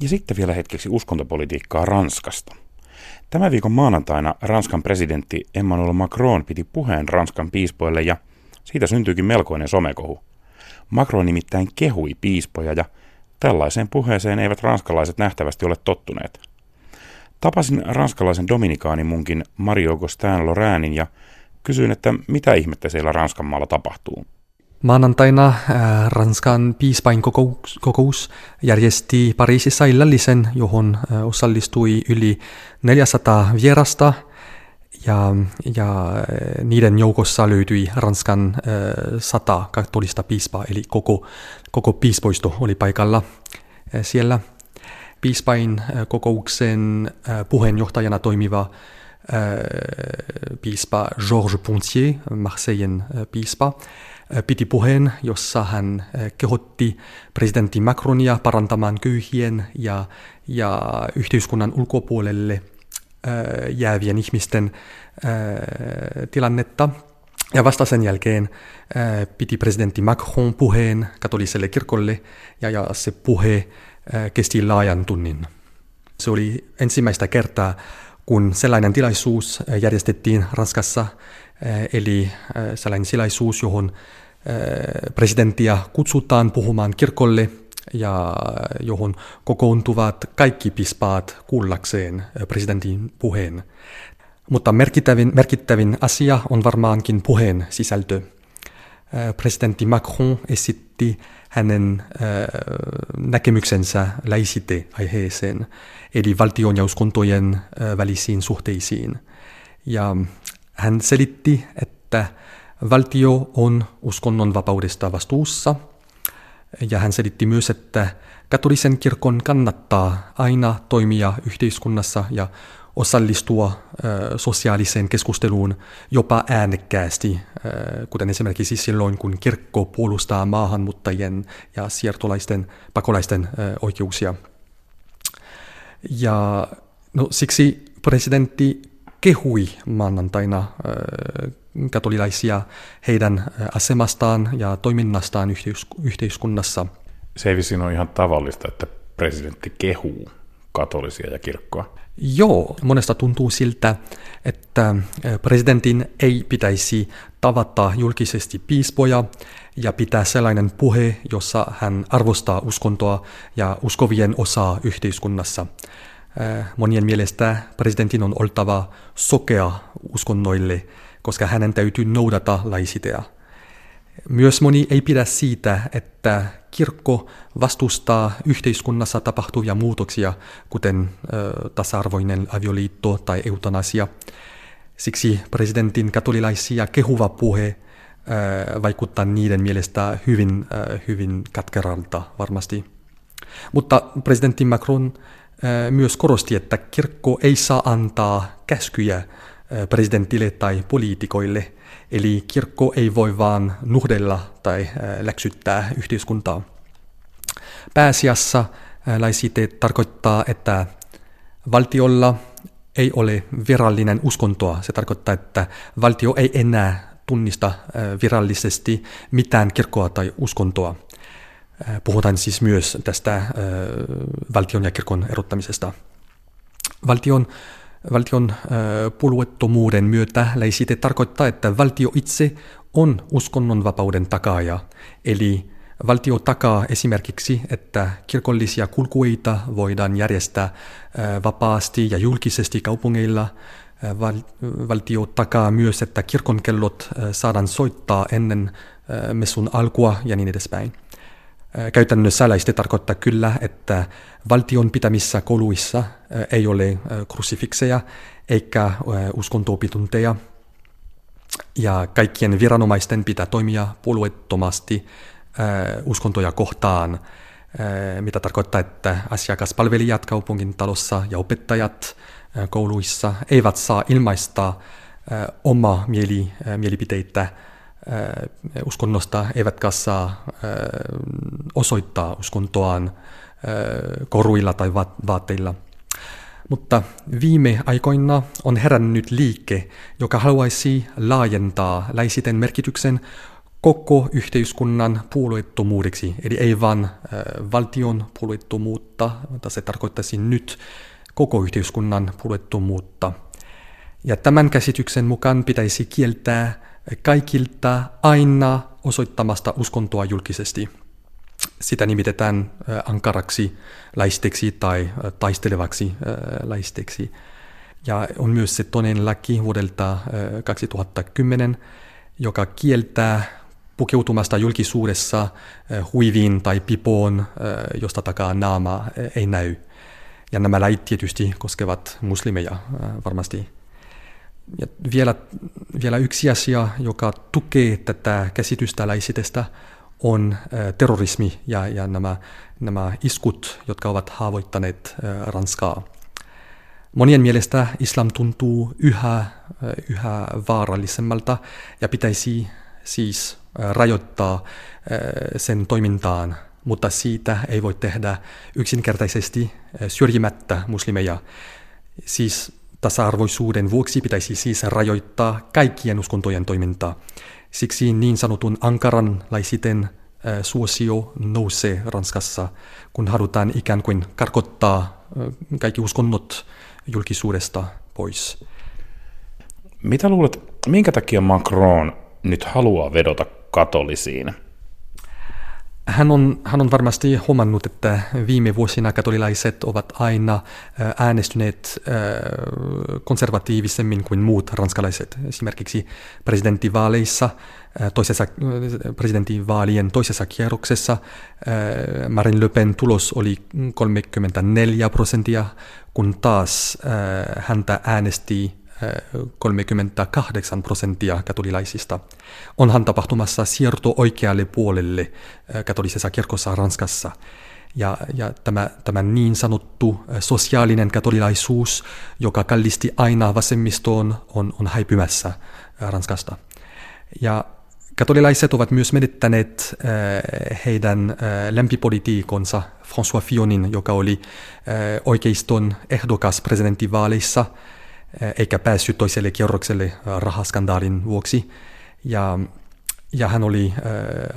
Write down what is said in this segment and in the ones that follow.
Ja sitten vielä hetkeksi uskontopolitiikkaa Ranskasta. Tämän viikon maanantaina Ranskan presidentti Emmanuel Macron piti puheen Ranskan piispoille ja siitä syntyykin melkoinen somekohu. Macron nimittäin kehui piispoja ja tällaiseen puheeseen eivät ranskalaiset nähtävästi ole tottuneet. Tapasin ranskalaisen dominikaanimunkin Mario Augustin Lorrainin ja kysyin, että mitä ihmettä siellä Ranskan maalla tapahtuu. Maanantaina äh, Ranskan piispain kokous, kokous järjesti Pariisissa illallisen, johon äh, osallistui yli 400 vierasta ja, ja äh, niiden joukossa löytyi Ranskan sata katolista piispaa, eli koko, koko piispoisto oli paikalla siellä. Piispain kokouksen puheenjohtajana toimiva piispa Georges Pontier, Marseillen piispa, piti puheen, jossa hän kehotti presidentti Macronia parantamaan köyhien ja, ja yhteiskunnan ulkopuolelle jäävien ihmisten tilannetta. Ja vasta sen jälkeen piti presidentti Macron puheen katoliselle kirkolle ja, ja se puhe kesti laajan tunnin. Se oli ensimmäistä kertaa, kun sellainen tilaisuus järjestettiin Ranskassa Eh, eli eh, sellainen silaisuus, johon presidenttiä kutsutaan puhumaan kirkolle ja johon kokoontuvat kaikki pispaat kuullakseen presidentin puheen. Mutta merkittävin, merkittävin asia on varmaankin puheen sisältö. Presidentti Macron esitti hänen näkemyksensä laicite-aiheeseen, eli valtion ja uskontojen välisiin suhteisiin. Ja hän selitti, että valtio on uskonnonvapaudesta vastuussa, ja hän selitti myös, että katolisen kirkon kannattaa aina toimia yhteiskunnassa ja osallistua sosiaaliseen keskusteluun jopa äänekkäästi, kuten esimerkiksi silloin, kun kirkko puolustaa maahanmuuttajien ja siirtolaisten pakolaisten oikeuksia. Ja no, siksi presidentti kehui maanantaina katolilaisia heidän asemastaan ja toiminnastaan yhteiskunnassa. Se ei ole ihan tavallista, että presidentti kehuu katolisia ja kirkkoa. Joo, monesta tuntuu siltä, että presidentin ei pitäisi tavata julkisesti piispoja ja pitää sellainen puhe, jossa hän arvostaa uskontoa ja uskovien osaa yhteiskunnassa. Monien mielestä presidentin on oltava sokea uskonnoille, koska hänen täytyy noudata laisitea. Myös moni ei pidä siitä, että kirkko vastustaa yhteiskunnassa tapahtuvia muutoksia, kuten ö, tasa-arvoinen avioliitto tai eutanasia. Siksi presidentin katolilaisia kehuva puhe ö, vaikuttaa niiden mielestä hyvin, ö, hyvin katkeralta varmasti. Mutta presidentti Macron myös korosti, että kirkko ei saa antaa käskyjä presidentille tai poliitikoille, eli kirkko ei voi vaan nuhdella tai läksyttää yhteiskuntaa. Pääasiassa laisite tarkoittaa, että valtiolla ei ole virallinen uskontoa. Se tarkoittaa, että valtio ei enää tunnista virallisesti mitään kirkkoa tai uskontoa. Puhutaan siis myös tästä valtion ja kirkon erottamisesta. Valtion, valtion äh, puolueettomuuden myötä läisite tarkoittaa, että valtio itse on uskonnonvapauden takaaja, eli Valtio takaa esimerkiksi, että kirkollisia kulkueita voidaan järjestää vapaasti ja julkisesti kaupungeilla. Valtio takaa myös, että kirkonkellot saadaan soittaa ennen messun alkua ja niin edespäin. Käytännössä läiste tarkoittaa kyllä, että valtion pitämissä kouluissa ei ole krusifikseja eikä uskontopitunteja. Ja kaikkien viranomaisten pitää toimia puolueettomasti uskontoja kohtaan, mitä tarkoittaa, että asiakaspalvelijat kaupungin talossa ja opettajat kouluissa eivät saa ilmaista oma mieli, mielipiteitä uskonnosta eivätkä saa osoittaa uskontoaan koruilla tai vaatteilla. Mutta viime aikoina on herännyt liike, joka haluaisi laajentaa läisiten merkityksen koko yhteiskunnan puolueettomuudeksi, eli ei vain äh, valtion puolueettomuutta, mutta se tarkoittaisi nyt koko yhteiskunnan puolueettomuutta. Ja tämän käsityksen mukaan pitäisi kieltää kaikilta aina osoittamasta uskontoa julkisesti. Sitä nimitetään äh, ankaraksi laisteksi tai äh, taistelevaksi laisteksi. Ja on myös se toinen laki vuodelta 2010, joka kieltää pukeutumasta julkisuudessa huiviin tai pipoon, josta takaa naama ei näy. Ja nämä lait tietysti koskevat muslimeja varmasti. Ja vielä, vielä yksi asia, joka tukee tätä käsitystä laisitestä, on terrorismi ja, ja nämä, nämä iskut, jotka ovat haavoittaneet Ranskaa. Monien mielestä islam tuntuu yhä, yhä vaarallisemmalta ja pitäisi siis rajoittaa sen toimintaan, mutta siitä ei voi tehdä yksinkertaisesti syrjimättä muslimeja. Siis tasa-arvoisuuden vuoksi pitäisi siis rajoittaa kaikkien uskontojen toimintaa. Siksi niin sanotun ankaranlaisiten suosio nousee Ranskassa, kun halutaan ikään kuin karkottaa kaikki uskonnot julkisuudesta pois. Mitä luulet, minkä takia Macron nyt haluaa vedota katolisiin? Hän on, hän on varmasti huomannut, että viime vuosina katolilaiset ovat aina äänestyneet konservatiivisemmin kuin muut ranskalaiset. Esimerkiksi presidenttivaaleissa, toisessa, presidenttivaalien toisessa kierroksessa Marine Le Pen tulos oli 34 prosenttia, kun taas häntä äänesti 38 prosenttia katolilaisista. Onhan tapahtumassa siirto oikealle puolelle katolisessa kirkossa Ranskassa. Ja, ja tämä, tämä niin sanottu sosiaalinen katolilaisuus, joka kallisti aina vasemmistoon, on, on häipymässä Ranskasta. Ja katolilaiset ovat myös menettäneet heidän lempipolitiikonsa François Fionin, joka oli oikeiston ehdokas presidenttivaaleissa – eikä päässyt toiselle kierrokselle rahaskandaalin vuoksi. Ja, ja hän oli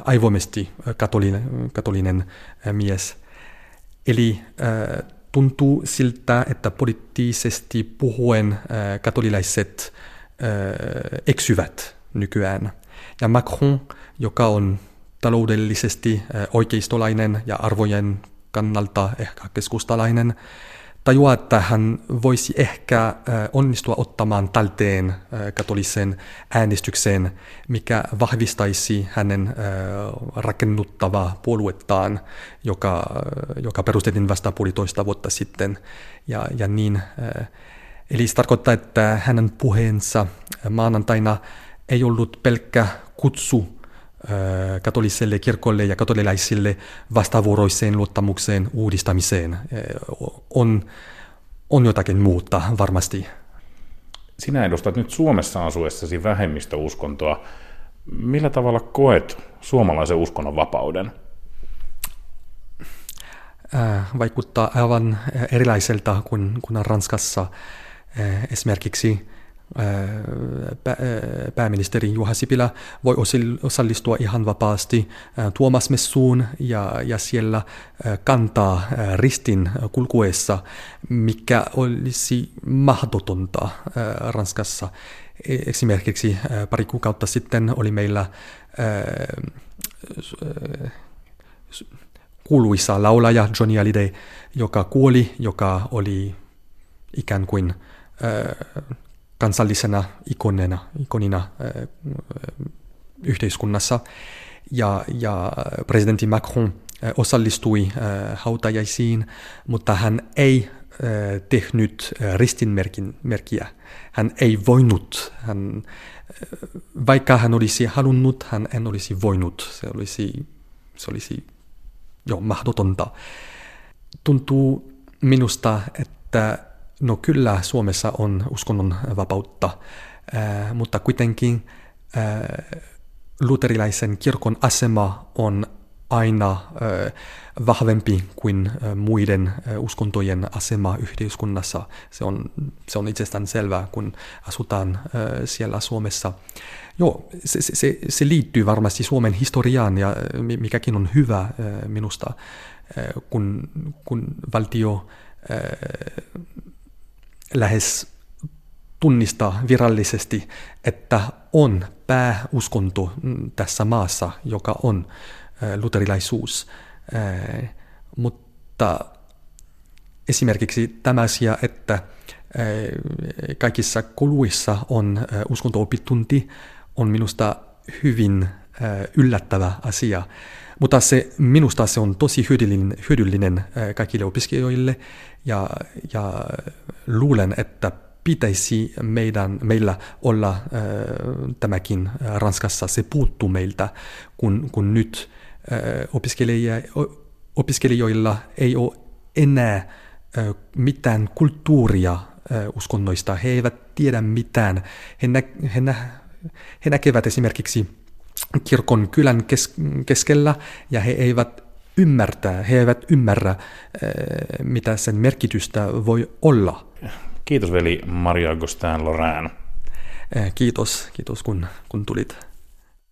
aivoimesti katolinen, katolinen mies. Eli tuntuu siltä, että poliittisesti puhuen katolilaiset eksyvät nykyään. Ja Macron, joka on taloudellisesti oikeistolainen ja arvojen kannalta ehkä keskustalainen, tajuaa, että hän voisi ehkä onnistua ottamaan talteen katolisen äänestykseen, mikä vahvistaisi hänen rakennuttavaa puoluettaan, joka, joka perustettiin vasta puolitoista vuotta sitten. Ja, ja niin, eli se tarkoittaa, että hänen puheensa maanantaina ei ollut pelkkä kutsu katoliselle kirkolle ja katolilaisille vastavuoroiseen luottamukseen uudistamiseen on, on jotakin muuta varmasti. Sinä edustat nyt Suomessa asuessasi vähemmistöuskontoa. Millä tavalla koet suomalaisen uskonnon vapauden? Vaikuttaa aivan erilaiselta kuin, kuin Ranskassa. Esimerkiksi pääministeri Juha Sipilä voi osallistua ihan vapaasti Tuomasmessuun ja, ja siellä kantaa ristin kulkuessa, mikä olisi mahdotonta Ranskassa. E, esimerkiksi pari kuukautta sitten oli meillä kuuluisa laulaja Johnny Hallyday, joka kuoli, joka oli ikään kuin kansallisena ikonina, ikonina yhteiskunnassa. Ja, ja presidentti Macron osallistui hautajaisiin, mutta hän ei tehnyt ristinmerkkiä. Hän ei voinut. Hän, vaikka hän olisi halunnut, hän en olisi voinut. Se olisi, se olisi jo mahdotonta. Tuntuu minusta, että No kyllä Suomessa on uskonnon vapautta, mutta kuitenkin luterilaisen kirkon asema on aina vahvempi kuin muiden uskontojen asema yhteiskunnassa. Se on, se on itsestään selvää, kun asutaan siellä Suomessa. Joo, se, se, se liittyy varmasti Suomen historiaan ja mikäkin on hyvä minusta, kun, kun valtio lähes tunnistaa virallisesti, että on pääuskonto tässä maassa, joka on luterilaisuus. Mutta esimerkiksi tämä asia, että kaikissa kouluissa on uskonto-opitunti, on minusta hyvin yllättävä asia. Mutta se, minusta se on tosi hyödyllinen, hyödyllinen kaikille opiskelijoille. Ja, ja luulen, että pitäisi meidän, meillä olla äh, tämäkin Ranskassa, se puuttuu meiltä, kun, kun nyt äh, opiskelijoilla ei ole enää äh, mitään kulttuuria äh, uskonnoista, he eivät tiedä mitään, he, nä, he, nä, he näkevät esimerkiksi kirkon kylän kes, keskellä ja he eivät ymmärtää, he eivät ymmärrä, äh, mitä sen merkitystä voi olla. Kiitos veli Maria Agustin Lorraine. Kiitos, kiitos kun, kun tulit.